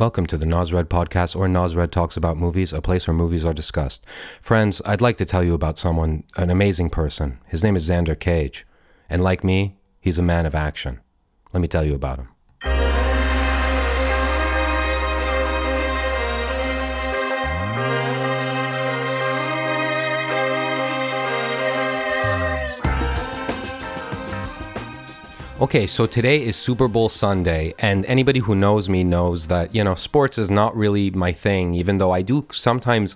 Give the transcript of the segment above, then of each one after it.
Welcome to the Nosred podcast or Nosred Talks About Movies, a place where movies are discussed. Friends, I'd like to tell you about someone, an amazing person. His name is Xander Cage. And like me, he's a man of action. Let me tell you about him. Okay, so today is Super Bowl Sunday, and anybody who knows me knows that, you know, sports is not really my thing, even though I do sometimes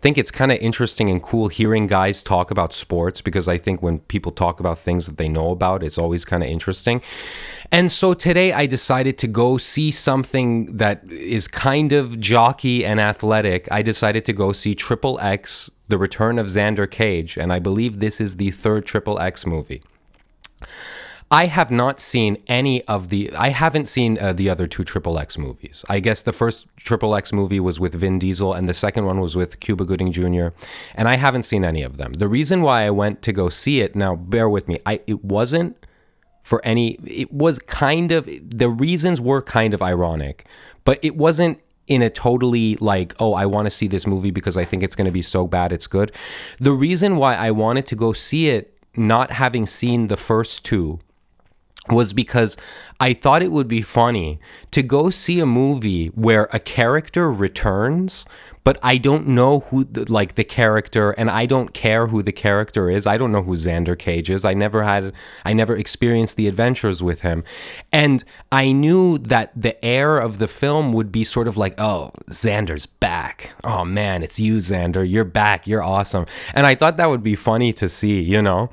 think it's kind of interesting and cool hearing guys talk about sports because I think when people talk about things that they know about, it's always kind of interesting. And so today I decided to go see something that is kind of jockey and athletic. I decided to go see Triple X, The Return of Xander Cage, and I believe this is the third Triple X movie. I have not seen any of the. I haven't seen uh, the other two Triple X movies. I guess the first Triple X movie was with Vin Diesel, and the second one was with Cuba Gooding Jr. And I haven't seen any of them. The reason why I went to go see it now, bear with me. I it wasn't for any. It was kind of the reasons were kind of ironic, but it wasn't in a totally like, oh, I want to see this movie because I think it's going to be so bad it's good. The reason why I wanted to go see it, not having seen the first two was because I thought it would be funny to go see a movie where a character returns, but I don't know who the, like the character and I don't care who the character is. I don't know who Xander Cage is. I never had I never experienced the adventures with him. And I knew that the air of the film would be sort of like, "Oh, Xander's back. Oh man, it's you Xander. You're back. You're awesome." And I thought that would be funny to see, you know.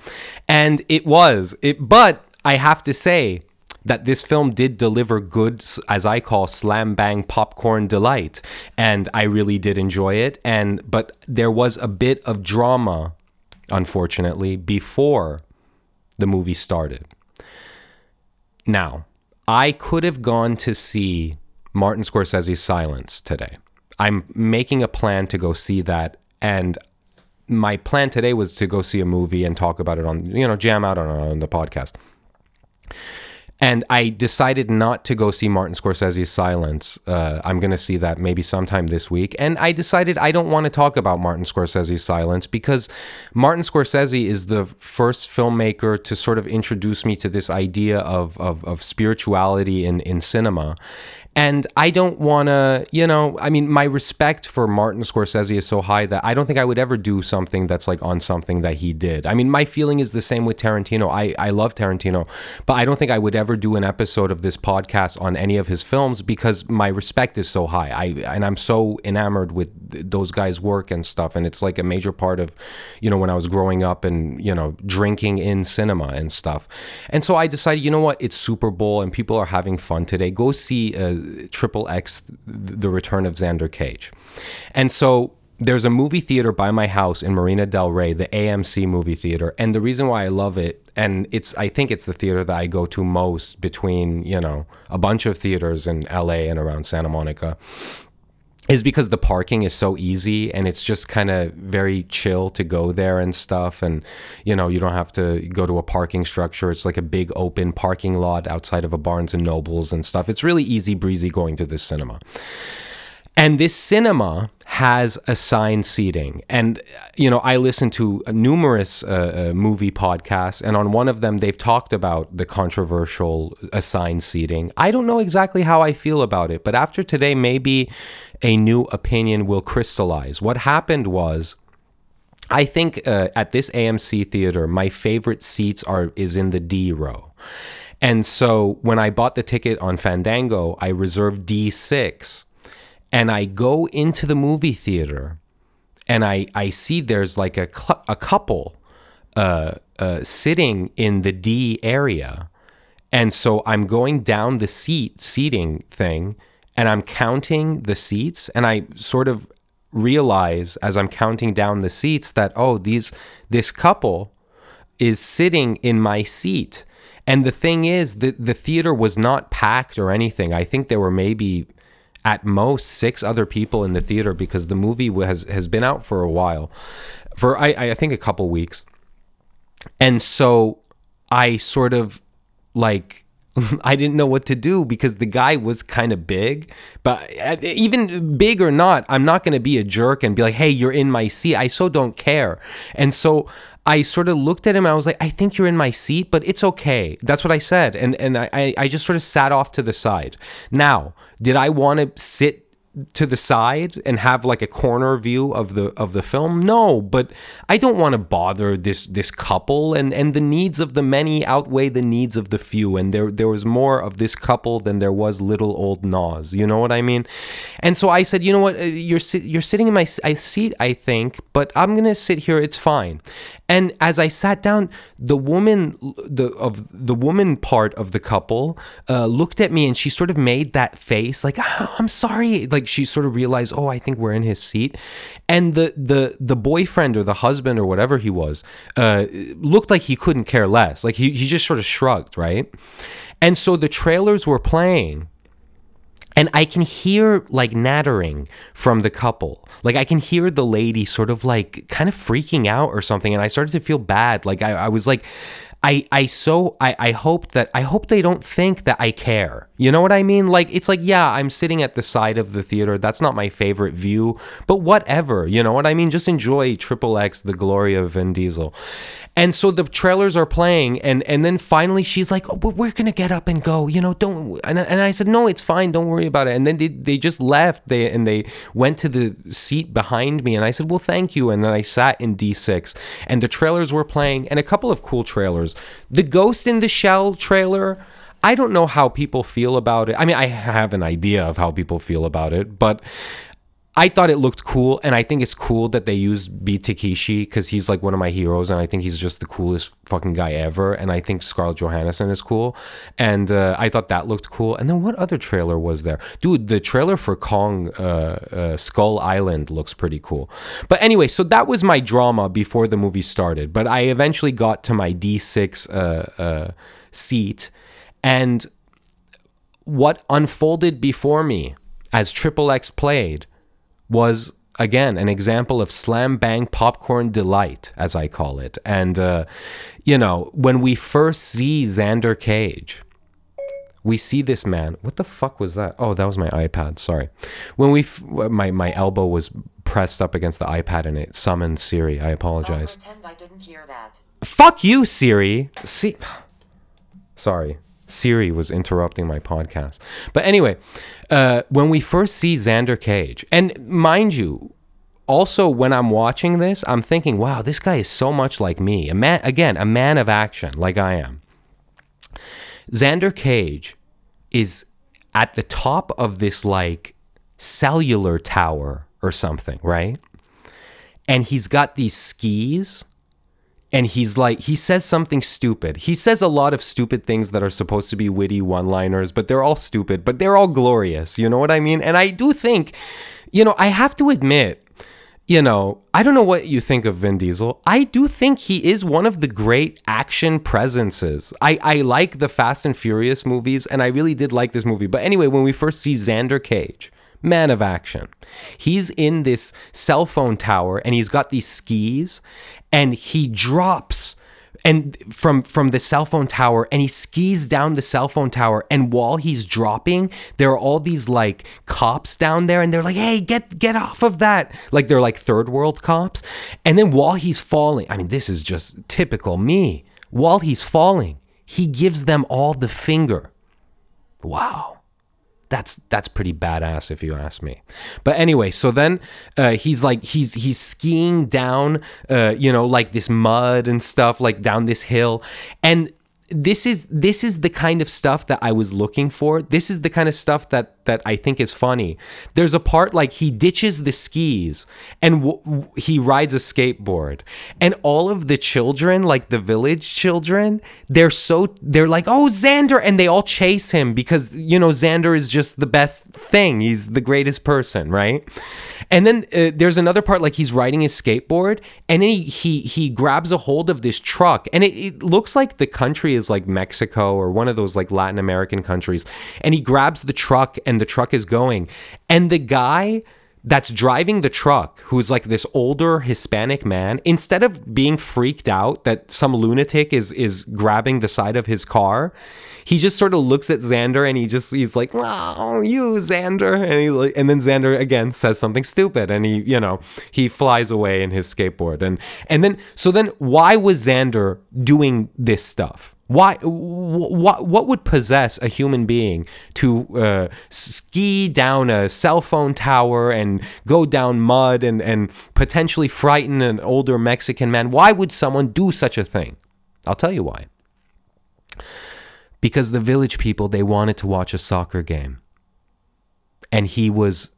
And it was. It but I have to say that this film did deliver good, as I call slam bang popcorn delight, and I really did enjoy it. And but there was a bit of drama, unfortunately, before the movie started. Now, I could have gone to see Martin Scorsese's Silence today. I'm making a plan to go see that, and my plan today was to go see a movie and talk about it on, you know, jam out on, on the podcast. And I decided not to go see Martin Scorsese's Silence. Uh, I'm going to see that maybe sometime this week. And I decided I don't want to talk about Martin Scorsese's Silence because Martin Scorsese is the first filmmaker to sort of introduce me to this idea of, of, of spirituality in, in cinema. And I don't want to, you know, I mean, my respect for Martin Scorsese is so high that I don't think I would ever do something that's like on something that he did. I mean, my feeling is the same with Tarantino. I, I love Tarantino, but I don't think I would ever do an episode of this podcast on any of his films because my respect is so high. I and I'm so enamored with those guys' work and stuff. And it's like a major part of, you know, when I was growing up and, you know, drinking in cinema and stuff. And so I decided, you know what, it's Super Bowl and people are having fun today. Go see uh, Triple X, The Return of Xander Cage. And so there's a movie theater by my house in Marina Del Rey, the AMC movie theater. And the reason why I love it, and it's I think it's the theater that I go to most between, you know, a bunch of theaters in LA and around Santa Monica, is because the parking is so easy and it's just kind of very chill to go there and stuff. And you know you don't have to go to a parking structure. It's like a big open parking lot outside of a Barnes and Nobles and stuff. It's really easy breezy going to this cinema and this cinema has assigned seating. And, you know, I listen to numerous uh, uh, movie podcasts, and on one of them, they've talked about the controversial assigned seating. I don't know exactly how I feel about it, but after today, maybe a new opinion will crystallize. What happened was. I think uh, at this AMC theater, my favorite seats are is in the D row. And so when I bought the ticket on Fandango, I reserved D6 and I go into the movie theater and I, I see there's like a, cl- a couple uh, uh, sitting in the D area. And so I'm going down the seat seating thing and I'm counting the seats and I sort of realize as I'm counting down the seats that oh these this couple is sitting in my seat. And the thing is that the theater was not packed or anything. I think there were maybe at most six other people in the theater because the movie has has been out for a while, for I I think a couple weeks, and so I sort of like I didn't know what to do because the guy was kind of big. But uh, even big or not, I'm not going to be a jerk and be like, hey, you're in my seat. I so don't care. And so I sort of looked at him. I was like, I think you're in my seat, but it's okay. That's what I said. And, and I, I just sort of sat off to the side. Now, did I want to sit to the side and have like a corner view of the of the film? No but i don't want to bother this this couple and and the needs of the many outweigh the needs of the few and there there was more of this couple than there was little old Naz you know what i mean? And so i said you know what? Uh, you're you're sitting in my seat i think but i'm going to sit here it's fine and as i sat down the woman the of the woman part of the couple uh, looked at me and she sort of made that face like oh, i'm sorry like she sort of realized, oh, I think we're in his seat, and the the the boyfriend or the husband or whatever he was uh, looked like he couldn't care less. Like he he just sort of shrugged, right? And so the trailers were playing. And I can hear like nattering from the couple. Like I can hear the lady sort of like kind of freaking out or something. And I started to feel bad. Like I, I was like, I I so I I hope that I hope they don't think that I care. You know what I mean? Like it's like yeah, I'm sitting at the side of the theater. That's not my favorite view, but whatever. You know what I mean? Just enjoy Triple X, the glory of Vin Diesel. And so the trailers are playing, and and then finally she's like, oh, "We're gonna get up and go." You know, don't. And, and I said, "No, it's fine. Don't worry about it." And then they they just left. They and they went to the seat behind me, and I said, "Well, thank you." And then I sat in D6, and the trailers were playing, and a couple of cool trailers. The Ghost in the Shell trailer. I don't know how people feel about it. I mean, I have an idea of how people feel about it, but I thought it looked cool, and I think it's cool that they use Beat Takeshi because he's like one of my heroes, and I think he's just the coolest fucking guy ever. And I think Scarlett Johansson is cool, and uh, I thought that looked cool. And then what other trailer was there, dude? The trailer for Kong uh, uh, Skull Island looks pretty cool. But anyway, so that was my drama before the movie started. But I eventually got to my D6 uh, uh, seat, and what unfolded before me as Triple X played was again an example of slam bang popcorn delight, as I call it. And uh, you know, when we first see Xander Cage, we see this man. What the fuck was that? Oh, that was my iPad. Sorry. When we, f- my my elbow was pressed up against the iPad and it summoned Siri. I apologize. I didn't hear that. Fuck you, Siri. See, sorry. Siri was interrupting my podcast. But anyway, uh, when we first see Xander Cage, and mind you, also when I'm watching this, I'm thinking, wow, this guy is so much like me. A man, again, a man of action, like I am. Xander Cage is at the top of this like cellular tower or something, right? And he's got these skis and he's like he says something stupid. He says a lot of stupid things that are supposed to be witty one liners but they're all stupid but they're all glorious. You know what i mean? And i do think you know i have to admit you know i don't know what you think of vin diesel. I do think he is one of the great action presences. I i like the fast and furious movies and i really did like this movie. But anyway when we first see xander cage man of action. He's in this cell phone tower and he's got these skis and he drops and from from the cell phone tower and he skis down the cell phone tower and while he's dropping there are all these like cops down there and they're like hey get get off of that. Like they're like third world cops. And then while he's falling i mean this is just typical me. While he's falling he gives them all the finger. Wow that's that's pretty badass if you ask me. But anyway so then uh, he's like he's he's skiing down uh, you know like this mud and stuff like down this hill. And this is this is the kind of stuff that I was looking for. This is the kind of stuff that that I think is funny. There's a part like he ditches the skis and w- w- he rides a skateboard, and all of the children, like the village children, they're so they're like, "Oh, Xander!" and they all chase him because you know Xander is just the best thing. He's the greatest person, right? And then uh, there's another part like he's riding his skateboard, and he he, he grabs a hold of this truck, and it, it looks like the country is like Mexico or one of those like Latin American countries. And he grabs the truck and the truck is going. And the guy that's driving the truck, who's like this older Hispanic man, instead of being freaked out that some lunatic is is grabbing the side of his car, he just sort of looks at Xander and he just he's like, "Oh, you Xander," and he like, and then Xander again says something stupid, and he you know he flies away in his skateboard, and and then so then why was Xander doing this stuff? Why? What? What would possess a human being to uh, ski down a cell phone tower and go down mud and and potentially frighten an older Mexican man? Why would someone do such a thing? I'll tell you why. Because the village people they wanted to watch a soccer game, and he was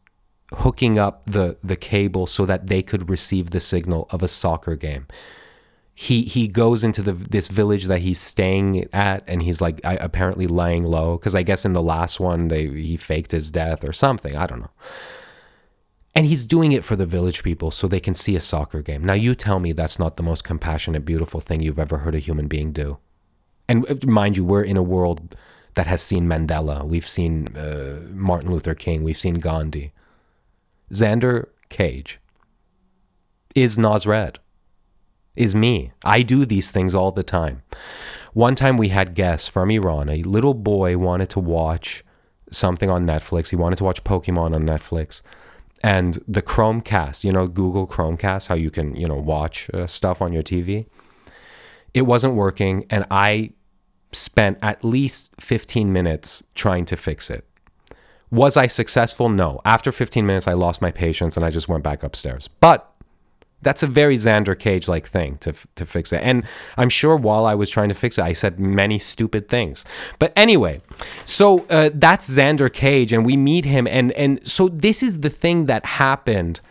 hooking up the the cable so that they could receive the signal of a soccer game he he goes into the this village that he's staying at and he's like I, apparently laying low because I guess in the last one they he faked his death or something I don't know. And he's doing it for the village people so they can see a soccer game. Now you tell me that's not the most compassionate, beautiful thing you've ever heard a human being do. And uh, mind you, we're in a world that has seen Mandela. We've seen uh, Martin Luther King. We've seen Gandhi. Xander Cage is Nosred is me. I do these things all the time. One time we had guests from Iran. A little boy wanted to watch something on Netflix. He wanted to watch Pokemon on Netflix. And the Chromecast, you know, Google Chromecast, how you can, you know, watch uh, stuff on your TV. It wasn't working. And I spent at least 15 minutes trying to fix it. Was I successful? No. After 15 minutes, I lost my patience and I just went back upstairs. But that's a very Xander Cage like thing to to fix it. And I'm sure while I was trying to fix it, I said many stupid things. But anyway, so uh, that's Xander Cage, and we meet him, and and so this is the thing that happened.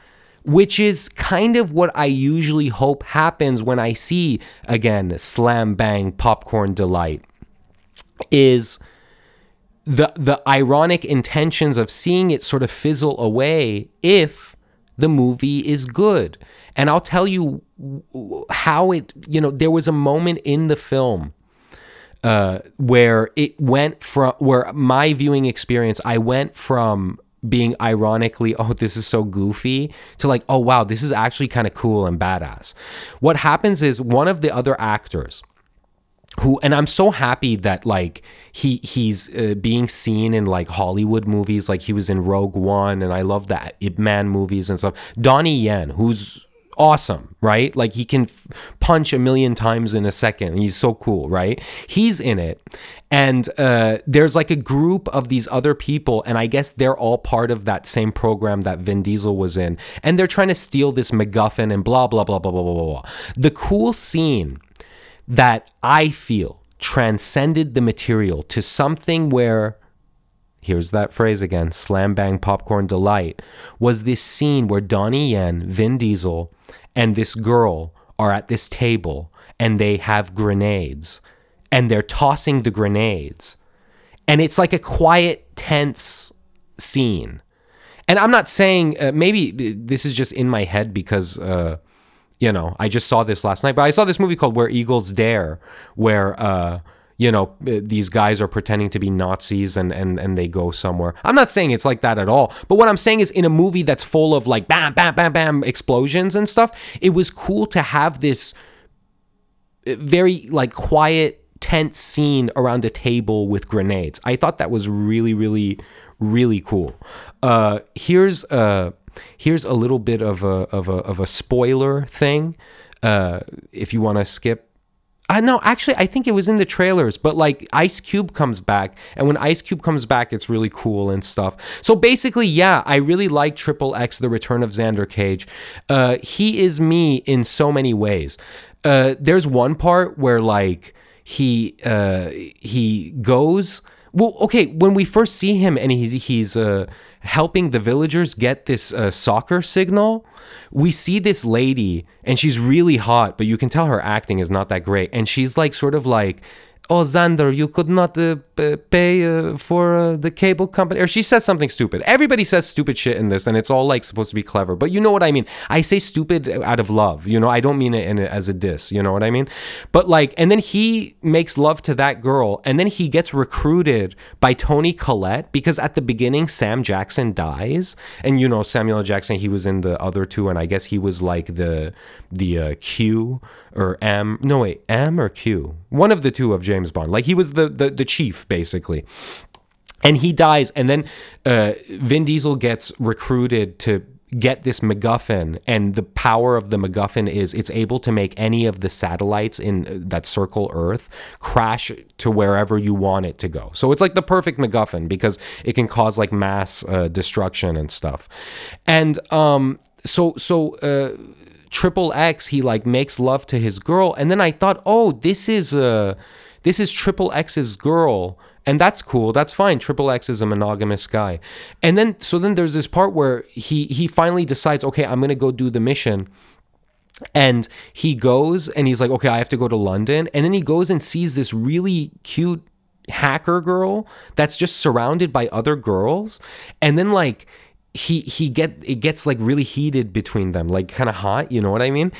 Which is kind of what I usually hope happens when I see again slam bang popcorn delight is the the ironic intentions of seeing it sort of fizzle away if the movie is good. And I'll tell you how it, you know, there was a moment in the film uh, where it went from, where my viewing experience, I went from being ironically, oh, this is so goofy, to like, oh, wow, this is actually kind of cool and badass. What happens is one of the other actors, who and I'm so happy that like he he's uh, being seen in like Hollywood movies like he was in Rogue One and I love that Ip Man movies and stuff. Donnie Yen, who's awesome, right? Like he can f- punch a million times in a second. He's so cool, right? He's in it. And uh, there's like a group of these other people, and I guess they're all part of that same program that Vin Diesel was in. And they're trying to steal this MacGuffin and blah, blah, blah, blah, blah, blah, blah. The cool scene that I feel transcended the material to something where here's that phrase again slam bang popcorn delight was this scene where Donnie Yen, Vin Diesel, and this girl are at this table and they have grenades and they're tossing the grenades. And it's like a quiet, tense scene. And I'm not saying uh, maybe this is just in my head because uh, you know, I just saw this last night, but I saw this movie called Where Eagles Dare, where uh, you know uh, these guys are pretending to be Nazis and and and they go somewhere. I'm not saying it's like that at all, but what I'm saying is in a movie that's full of like bam bam bam bam explosions and stuff, it was cool to have this uh, very like quiet tense scene around a table with grenades. I thought that was really really really cool. Uh here's uh Here's a little bit of a of a of a spoiler thing. Uh, if you want to skip I know, actually, I think it was in the trailers, but like Ice Cube comes back, and when Ice Cube comes back, it's really cool and stuff. So basically, yeah, I really like Triple X: The Return of Xander Cage. Uh, he is me in so many ways. Uh, there's one part where like he uh, he goes. Well, okay, when we first see him, and he's he's uh helping the villagers get this uh, soccer signal, we see this lady and she's really hot, but you can tell her acting is not that great. And she's like, sort of like, oh Xander, you could not uh, pay uh, for uh, the cable company, or she says something stupid. Everybody says stupid shit in this, and it's all like supposed to be clever, but you know what I mean. I say stupid out of love, you know. I don't mean it in as a diss, you know what I mean. But like, and then he makes love to that girl, and then he gets recruited by Toni Collette because at the beginning Sam Jackson dies, and you know Samuel Jackson, he was in the other two, and I guess he was like the the uh, Q or M. No wait, M or Q. One of the two of James Bond. Like he was the the, the chief basically. And he dies, and then uh, Vin Diesel gets recruited to get this MacGuffin, and the power of the MacGuffin is it's able to make any of the satellites in uh, that circle Earth crash to wherever you want it to go. So it's like the perfect MacGuffin because it can cause like mass uh, destruction and stuff. And um, so so. Uh, Triple X, he like makes love to his girl, and then I thought, oh, this is uh this is Triple X's girl, and that's cool. That's fine. Triple X is a monogamous guy, and then so then there's this part where he he finally decides, okay, I'm gonna go do the mission. And he goes and he's like, okay, I have to go to London. And then he goes and sees this really cute hacker girl that's just surrounded by other girls. And then, like, he he get it gets like really heated between them like kind of hot you know what i mean?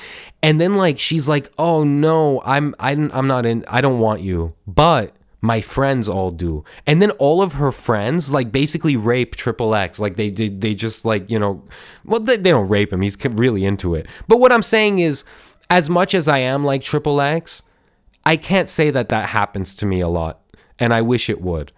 And then like she's like oh no i'm i'm, I'm not in i don't want you. But my friends all do. And then all of her friends like basically rape triple x. Like they they, they just like you know well they, they don't rape him he's really into it. But what i'm saying is as much as i am like triple x i can't say that that happens to me a lot and i wish it would.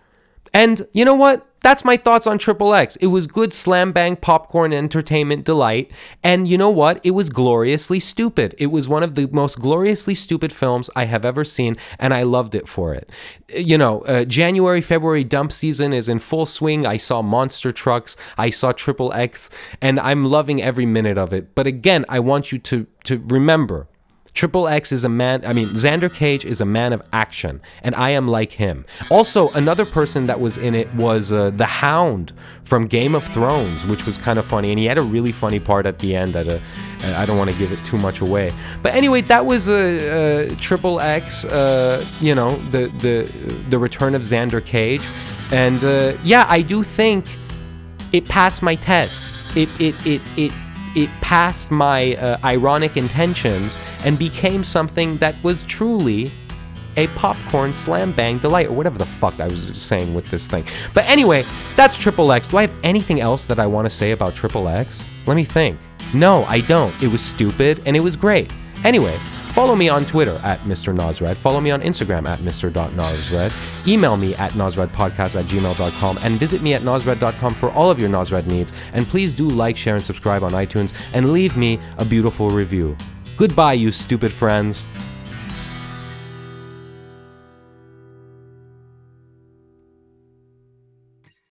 And you know what that's my thoughts on Triple X. It was good slam bang popcorn entertainment delight. And you know what? It was gloriously stupid. It was one of the most gloriously stupid films I have ever seen, and I loved it for it. You know, uh, January, February dump season is in full swing. I saw monster trucks, I saw Triple X, and I'm loving every minute of it. But again, I want you to, to remember Triple X is a man, I mean, Xander Cage is a man of action, and I am like him. Also, another person that was in it was uh, the Hound from Game of Thrones, which was kind of funny, and he had a really funny part at the end that uh, I don't want to give it too much away. But anyway, that was a uh, uh, Triple X, uh, you know, the, the, the return of Xander Cage. And uh, yeah, I do think it passed my test. It, it, it, it, it passed my uh, ironic intentions and became something that was truly a popcorn slam bang delight or whatever the fuck I was saying with this thing. But anyway, that's Triple X. Do I have anything else that I want to say about Triple X? Let me think. No, I don't. It was stupid and it was great. Anyway, Follow me on Twitter at Mr. Nosred. Follow me on Instagram at Mr. Mr.Nosred. Email me at nosredpodcast at gmail.com and visit me at nosred.com for all of your Nosred needs. And please do like, share, and subscribe on iTunes and leave me a beautiful review. Goodbye, you stupid friends.